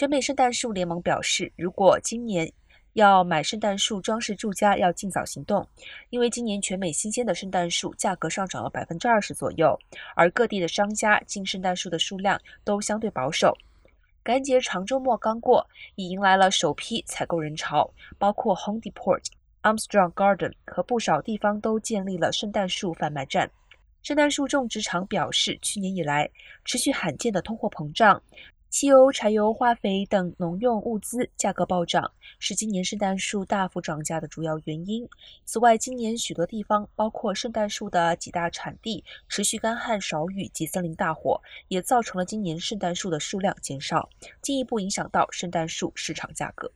全美圣诞树联盟表示，如果今年要买圣诞树装饰住家，要尽早行动，因为今年全美新鲜的圣诞树价格上涨了百分之二十左右，而各地的商家进圣诞树的数量都相对保守。感恩节长周末刚过，已迎来了首批采购人潮，包括 Home Depot、Armstrong Garden 和不少地方都建立了圣诞树贩卖站。圣诞树种植场表示，去年以来持续罕见的通货膨胀。汽油、柴油、化肥等农用物资价格暴涨，是今年圣诞树大幅涨价的主要原因。此外，今年许多地方，包括圣诞树的几大产地，持续干旱少雨及森林大火，也造成了今年圣诞树的数量减少，进一步影响到圣诞树市场价格。